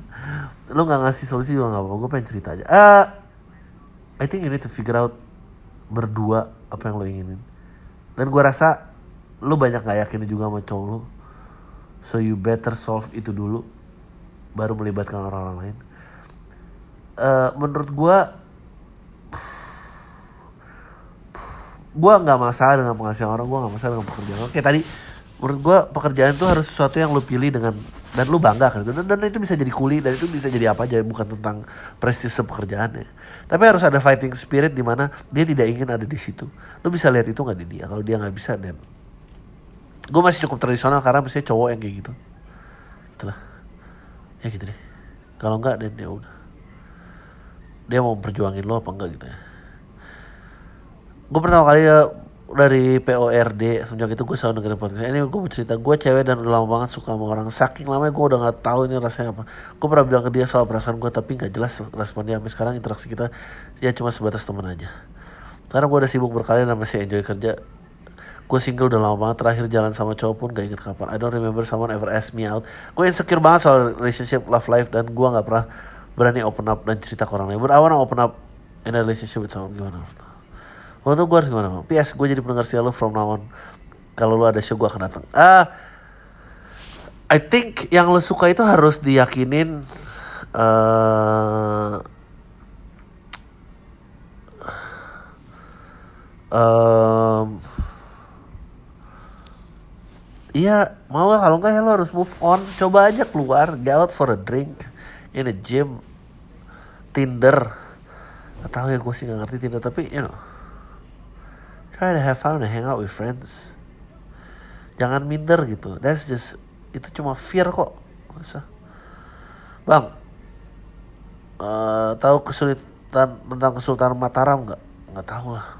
Lo nggak ngasih solusi juga nggak apa gue pengen cerita aja. Uh, I think you need to figure out berdua apa yang lo inginin. Dan gue rasa lo banyak nggak yakin juga sama cowok lo so you better solve itu dulu baru melibatkan orang-orang lain. Uh, menurut gue gue nggak masalah dengan penghasilan orang gue nggak masalah dengan pekerjaan oke tadi menurut gue pekerjaan itu harus sesuatu yang lu pilih dengan dan lu bangga kan? Dan, dan itu bisa jadi kuli dan itu bisa jadi apa aja bukan tentang prestise pekerjaannya tapi harus ada fighting spirit di mana dia tidak ingin ada di situ. Lu bisa lihat itu nggak di dia? Kalau dia nggak bisa dan gue masih cukup tradisional karena misalnya cowok yang kayak gitu. Itulah ya gitu deh. Kalau enggak dan ya udah. Dia mau perjuangin lo apa enggak gitu ya. Gue pertama kali ya dari PORD sejak itu gue selalu dengerin podcast. Ini gue cerita gue cewek dan udah lama banget suka sama orang. Saking lama gue udah nggak tahu ini rasanya apa. Gue pernah bilang ke dia soal perasaan gue tapi nggak jelas respon dia. Sampai sekarang interaksi kita ya cuma sebatas teman aja. Karena gue udah sibuk berkali dan masih enjoy kerja gue single udah lama banget terakhir jalan sama cowok pun gak inget kapan. I don't remember someone ever ask me out. Gue insecure banget soal relationship love life dan gue gak pernah berani open up dan cerita ke orang lain. But I wanna open up in a relationship with someone. Gimana Waktu gue harus gimana PS gue jadi pendengar setia lo from now on. Kalau lo ada show gue akan datang. Ah uh, I think yang lo suka itu harus diyakinin uh, um, Iya, mau? Kalau enggak ya lo harus move on. Coba aja keluar, get out for a drink in a gym, Tinder. Gak tau ya gue sih gak ngerti Tinder, tapi you know, try to have fun and hang out with friends. Jangan minder gitu. That's just itu cuma fear kok. Masa. Bang, uh, tahu kesulitan tentang Kesultanan Mataram nggak? Nggak tahu lah.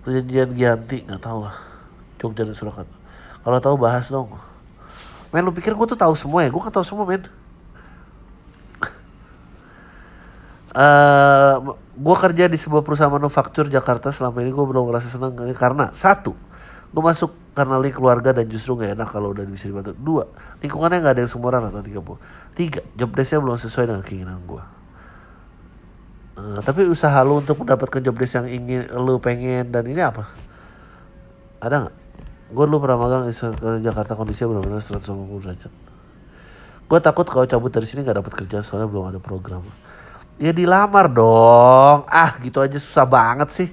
Perjanjian Gianti nggak tahu lah. Jogja dan Surakarta kalau tahu bahas dong. Men lu pikir gue tuh tahu semua ya? Gue kan tahu semua men. uh, gue kerja di sebuah perusahaan manufaktur Jakarta selama ini gue belum merasa senang karena satu gue masuk karena link keluarga dan justru nggak enak kalau udah bisa dibantu dua lingkungannya nggak ada yang semua atau tiga puluh tiga job desknya belum sesuai dengan keinginan gue uh, tapi usaha lu untuk mendapatkan job desk yang ingin lu pengen dan ini apa ada nggak gue dulu pernah magang di Jakarta kondisinya benar-benar 180 derajat. Gue takut kalau cabut dari sini gak dapat kerja soalnya belum ada program. Ya dilamar dong. Ah gitu aja susah banget sih.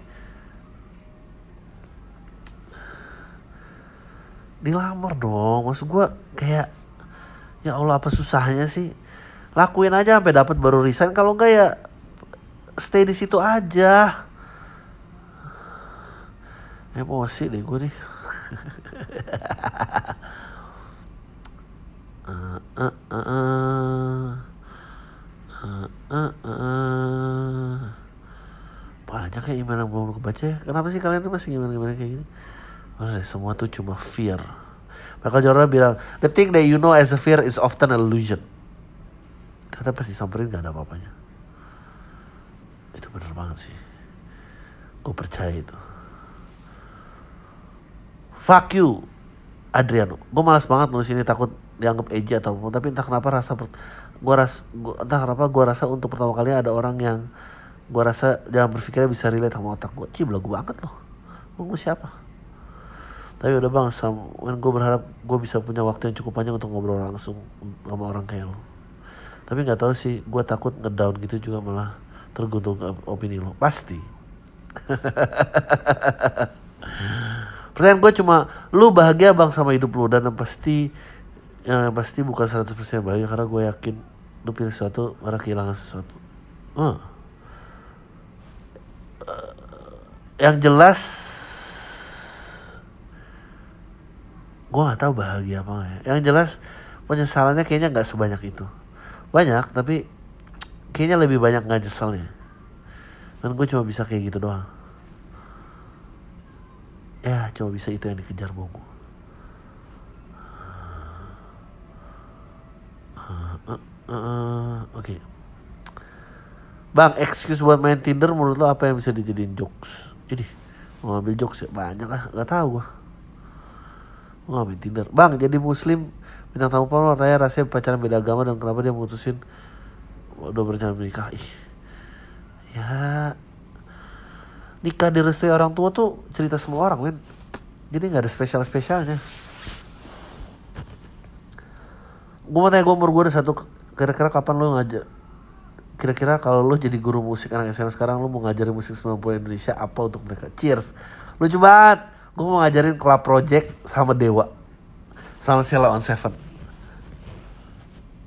Dilamar dong. Maksud gue kayak ya Allah apa susahnya sih? Lakuin aja sampai dapat baru resign. Kalau enggak ya stay di situ aja. Emosi deh gue nih banyak ya email yang belum kebaca ya. Kenapa sih kalian masih gimana-gimana kayak gini? Deh, semua tuh cuma fear. Michael Jordan bilang, the thing that you know as a fear is often an illusion. Ternyata pas disamperin gak ada apa-apanya. Itu bener banget sih. Gue percaya itu. Fuck you, Adriano. Gue malas banget nulis ini takut dianggap edgy atau apa. Tapi entah kenapa rasa gue ras gua, entah kenapa gue rasa untuk pertama kali ada orang yang gue rasa jalan berpikirnya bisa relate sama otak gue. Cih belagu banget loh. Gue siapa? Tapi udah bang, kan gue berharap gue bisa punya waktu yang cukup panjang untuk ngobrol langsung sama orang kayak lo. Tapi nggak tahu sih, gue takut ngedown gitu juga malah tergantung opini lo. Pasti. Pertanyaan gue cuma, lu bahagia bang sama hidup lu dan pasti yang pasti bukan 100% bahagia karena gue yakin lu pilih sesuatu karena kehilangan sesuatu. Uh. yang jelas gue nggak tahu bahagia apa ya yang jelas penyesalannya kayaknya nggak sebanyak itu banyak tapi kayaknya lebih banyak nggak nyeselnya dan gue cuma bisa kayak gitu doang ya cuma bisa itu yang dikejar bongo uh, uh, uh, oke okay. bang excuse buat main tinder menurut lo apa yang bisa dijadiin jokes ini mau ambil jokes ya banyak lah nggak tahu Gue gak main Tinder. Bang, jadi muslim bintang tamu Paul tanya rasanya pacaran beda agama dan kenapa dia mutusin udah berencana menikah. Ih. Ya nikah direstui orang tua tuh cerita semua orang, men. Jadi nggak ada spesial-spesialnya. Gue mau tanya gue umur gue udah satu kira-kira kapan lo ngajar kira-kira kalau lo jadi guru musik anak SMA sekarang lo mau ngajarin musik 90 Indonesia apa untuk mereka? Cheers. Lucu banget. Gue mau ngajarin Club Project sama Dewa. Sama Sheila on Seven.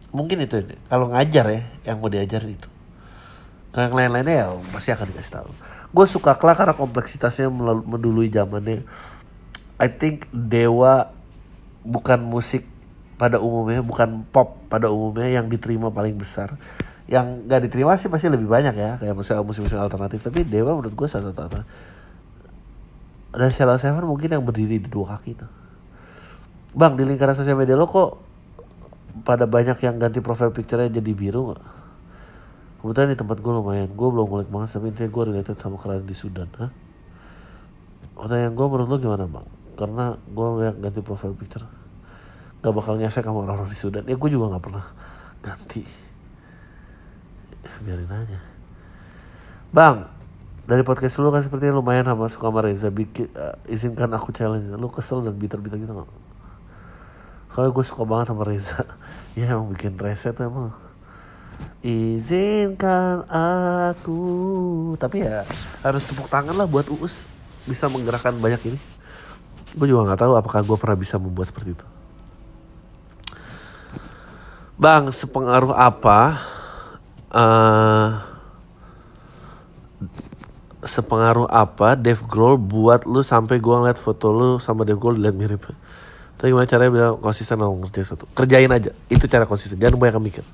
Mungkin itu kalau ngajar ya yang mau diajar itu. Yang lain-lainnya ya pasti akan dikasih tahu gue suka Kla karena kompleksitasnya mendului zamannya I think Dewa bukan musik pada umumnya bukan pop pada umumnya yang diterima paling besar yang gak diterima sih pasti lebih banyak ya kayak musik-musik alternatif tapi Dewa menurut gue salah satu dan Sheila Seven mungkin yang berdiri di dua kaki tuh. Bang, di lingkaran sosial media lo kok pada banyak yang ganti profile picture-nya jadi biru gak? Kebetulan di tempat gue lumayan. Gue belum ngulik banget, tapi intinya gue related sama kerajaan di Sudan. Hah? Pertanyaan gue menurut lo gimana bang? Karena gue yang ganti profile picture. Gak bakal ngesek sama orang-orang di Sudan. Ya gue juga gak pernah ganti. Biarin aja. Bang, dari podcast lu kan sepertinya lumayan sama suka sama Reza bikin uh, izinkan aku challenge lu kesel dan bitter-bitter gitu gak? soalnya gue suka banget sama Reza ya emang bikin reset emang izinkan aku tapi ya harus tepuk tangan lah buat Uus bisa menggerakkan banyak ini gue juga nggak tahu apakah gue pernah bisa membuat seperti itu Bang sepengaruh apa uh, sepengaruh apa Dave Grohl buat lu sampai gua ngeliat foto lu sama Dave Grohl dilihat mirip. Tapi gimana caranya bilang konsisten dong ngerti satu. Kerjain aja. Itu cara konsisten. Jangan banyak mikir.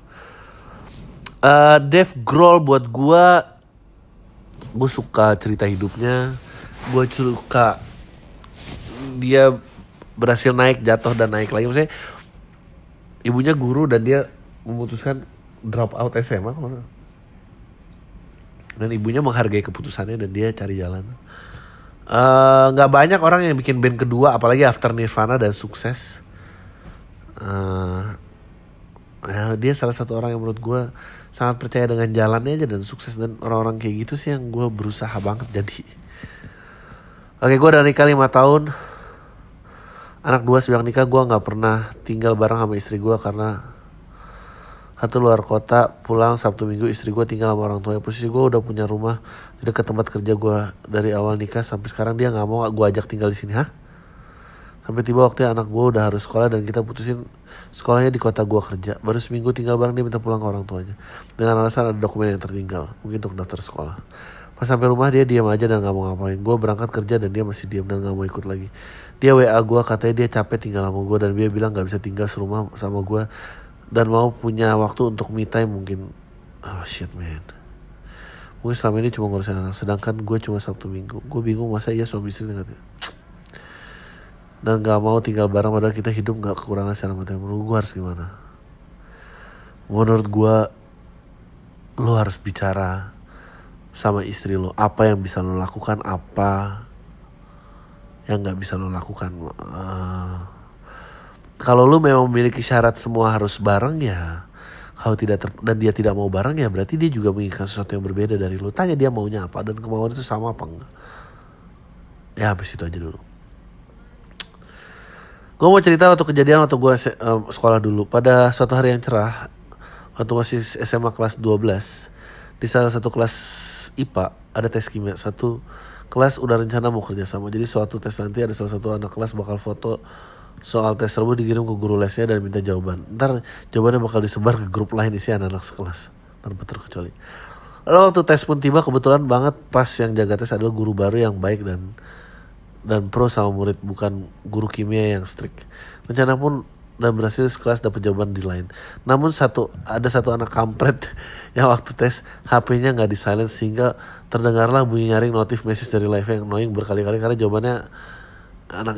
Uh, Dave Grohl buat gua gue suka cerita hidupnya. Gue suka dia berhasil naik, jatuh dan naik lagi. Maksudnya ibunya guru dan dia memutuskan drop out SMA dan ibunya menghargai keputusannya dan dia cari jalan eh, nggak uh, banyak orang yang bikin band kedua apalagi after Nirvana dan sukses uh, dia salah satu orang yang menurut gue sangat percaya dengan jalannya aja dan sukses. Dan orang-orang kayak gitu sih yang gue berusaha banget jadi. Oke gue dari nikah lima tahun. Anak dua sebelum nikah gue nggak pernah tinggal bareng sama istri gue karena satu luar kota pulang Sabtu Minggu istri gue tinggal sama orang tuanya. Posisi gue udah punya rumah di dekat tempat kerja gue dari awal nikah sampai sekarang. Dia nggak mau gue ajak tinggal di sini ha sampai tiba waktu anak gue udah harus sekolah dan kita putusin sekolahnya di kota gue kerja. Baru seminggu tinggal bareng dia minta pulang ke orang tuanya. Dengan alasan ada dokumen yang tertinggal mungkin untuk daftar sekolah. Pas sampai rumah dia diam aja dan nggak mau ngapain. Gue berangkat kerja dan dia masih diam dan nggak mau ikut lagi. Dia wa gue katanya dia capek tinggal sama gue dan dia bilang nggak bisa tinggal serumah sama gue dan mau punya waktu untuk me time mungkin. Oh shit man. Gue selama ini cuma ngurusin anak sedangkan gue cuma sabtu minggu. Gue bingung masa iya suami istri nggak dan nggak mau tinggal bareng padahal kita hidup nggak kekurangan secara materi menurut gue harus gimana? Menurut gue lo harus bicara sama istri lo apa yang bisa lo lakukan apa yang nggak bisa lo lakukan. Uh, kalau lo memang memiliki syarat semua harus bareng ya kalau tidak ter dan dia tidak mau bareng ya berarti dia juga menginginkan sesuatu yang berbeda dari lo tanya dia maunya apa dan kemauan itu sama apa enggak. Ya habis itu aja dulu gue mau cerita waktu kejadian waktu gue uh, sekolah dulu. Pada suatu hari yang cerah waktu masih SMA kelas 12 di salah satu kelas IPA ada tes kimia. Satu kelas udah rencana mau kerja sama jadi suatu tes nanti ada salah satu anak kelas bakal foto soal tes tersebut dikirim ke guru lesnya dan minta jawaban. Ntar jawabannya bakal disebar ke grup lain isi anak-anak sekelas. Tanpa terkecuali. Lalu waktu tes pun tiba kebetulan banget pas yang jaga tes adalah guru baru yang baik dan dan pro sama murid bukan guru kimia yang strict rencana pun dan berhasil sekelas dapat jawaban di lain. Namun satu ada satu anak kampret yang waktu tes HP-nya nggak di silent sehingga terdengarlah bunyi nyaring notif message dari live yang annoying berkali-kali karena jawabannya anak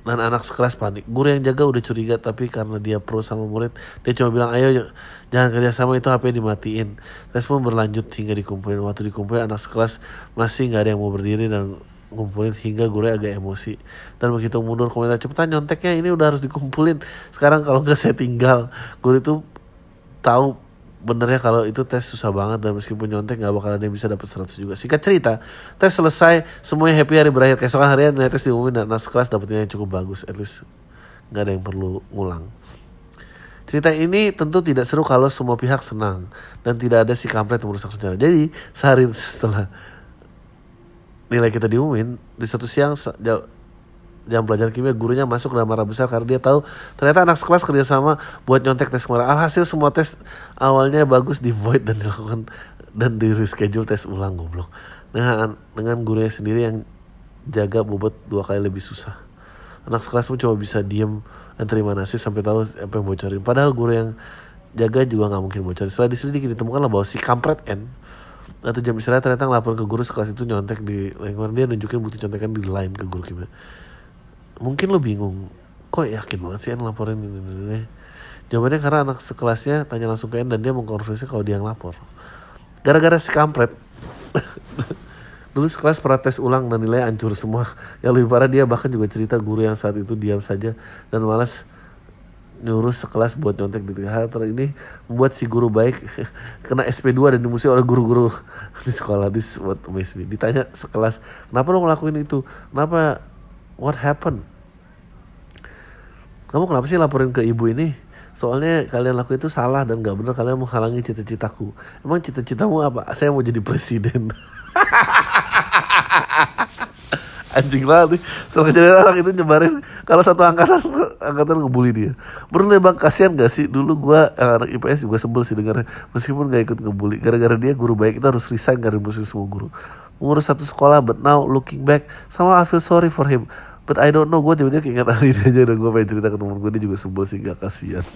dan anak sekelas panik. Guru yang jaga udah curiga tapi karena dia pro sama murid, dia cuma bilang ayo jangan kerja sama itu HP dimatiin. Tes pun berlanjut hingga dikumpulin. Waktu dikumpulin anak sekelas masih nggak ada yang mau berdiri dan ngumpulin hingga gue agak emosi. Dan begitu mundur komentar cepetan nyonteknya ini udah harus dikumpulin. Sekarang kalau nggak saya tinggal. Gue itu tahu benernya kalau itu tes susah banget dan meskipun nyontek nggak bakal ada yang bisa dapat 100 juga. Singkat cerita tes selesai semuanya happy hari berakhir. Keesokan harian tes diumumin dan nas kelas dapetnya yang cukup bagus. At least nggak ada yang perlu ngulang. Cerita ini tentu tidak seru kalau semua pihak senang dan tidak ada si kampret yang merusak rencana. Jadi sehari setelah nilai kita diumumin di satu siang jam pelajaran kimia gurunya masuk dalam marah besar karena dia tahu ternyata anak sekelas kerjasama buat nyontek tes kemarin. Alhasil semua tes awalnya bagus di void dan dilakukan dan di reschedule tes ulang goblok. Dengan dengan gurunya sendiri yang jaga bobot dua kali lebih susah. Anak sekelas pun cuma bisa diem dan terima nasi sampai tahu apa yang bocorin. Padahal guru yang jaga juga nggak mungkin bocorin. Setelah diselidiki ditemukanlah bahwa si kampret N atau jam istirahat ternyata ngelapor ke guru sekelas itu nyontek di lingkungan. Dia nunjukin bukti contekan di lain ke guru kimia mungkin lo bingung kok yakin banget sih ngelaporin ini, ini, ini. jawabannya karena anak sekelasnya tanya langsung ke N dan dia mengkonfirmasi kalau dia yang lapor. Gara-gara si kampret. Dulu sekelas pernah tes ulang dan nilai hancur semua. Yang lebih parah dia bahkan juga cerita guru yang saat itu diam saja dan malas nyuruh sekelas buat nyontek di hal ini membuat si guru baik kena SP2 dan dimusuhi oleh guru-guru di sekolah di what amaze me. Ditanya sekelas kenapa lo ngelakuin itu? Kenapa what happened? Kamu kenapa sih laporin ke ibu ini? Soalnya kalian lakuin itu salah dan gak benar kalian menghalangi cita-citaku. Emang cita-citamu apa? Saya mau jadi presiden anjing banget nih. Setelah kejadian anak itu nyebarin kalau satu angkatan angkatan ngebully dia. Menurut bang kasihan gak sih? Dulu gue anak IPS juga sebel sih dengarnya. Meskipun gak ikut ngebully gara-gara dia guru baik kita harus resign dari musuh semua guru. Mengurus satu sekolah but now looking back sama I feel sorry for him. But I don't know gue tiba-tiba keinget hari ini aja dan gue pengen cerita ke temen gue dia juga sebel sih gak kasihan.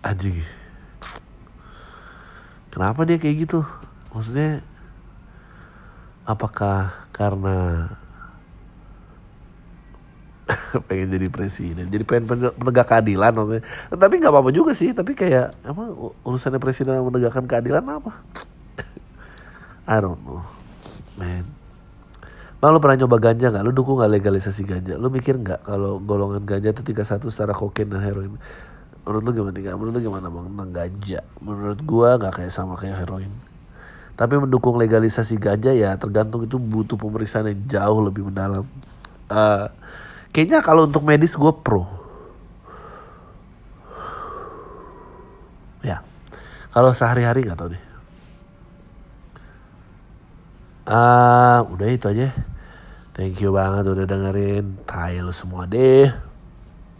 Anjing. Kenapa dia kayak gitu? Maksudnya apakah karena pengen jadi presiden jadi pengen menegak keadilan maksudnya tapi nggak apa-apa juga sih tapi kayak apa urusannya presiden menegakkan keadilan apa I don't know man Bang, lu pernah nyoba ganja nggak? Lu dukung nggak legalisasi ganja? Lu mikir nggak kalau golongan ganja itu satu secara kokain dan heroin? Menurut lu gimana? Menurut lu gimana bang tentang ganja? Menurut gua nggak kayak sama kayak heroin. Tapi mendukung legalisasi ganja ya tergantung itu butuh pemeriksaan yang jauh lebih mendalam. Uh, kayaknya kalau untuk medis gue pro. Ya, kalau sehari-hari nggak tau deh. Uh, udah itu aja. Thank you banget udah dengerin. Tai semua deh.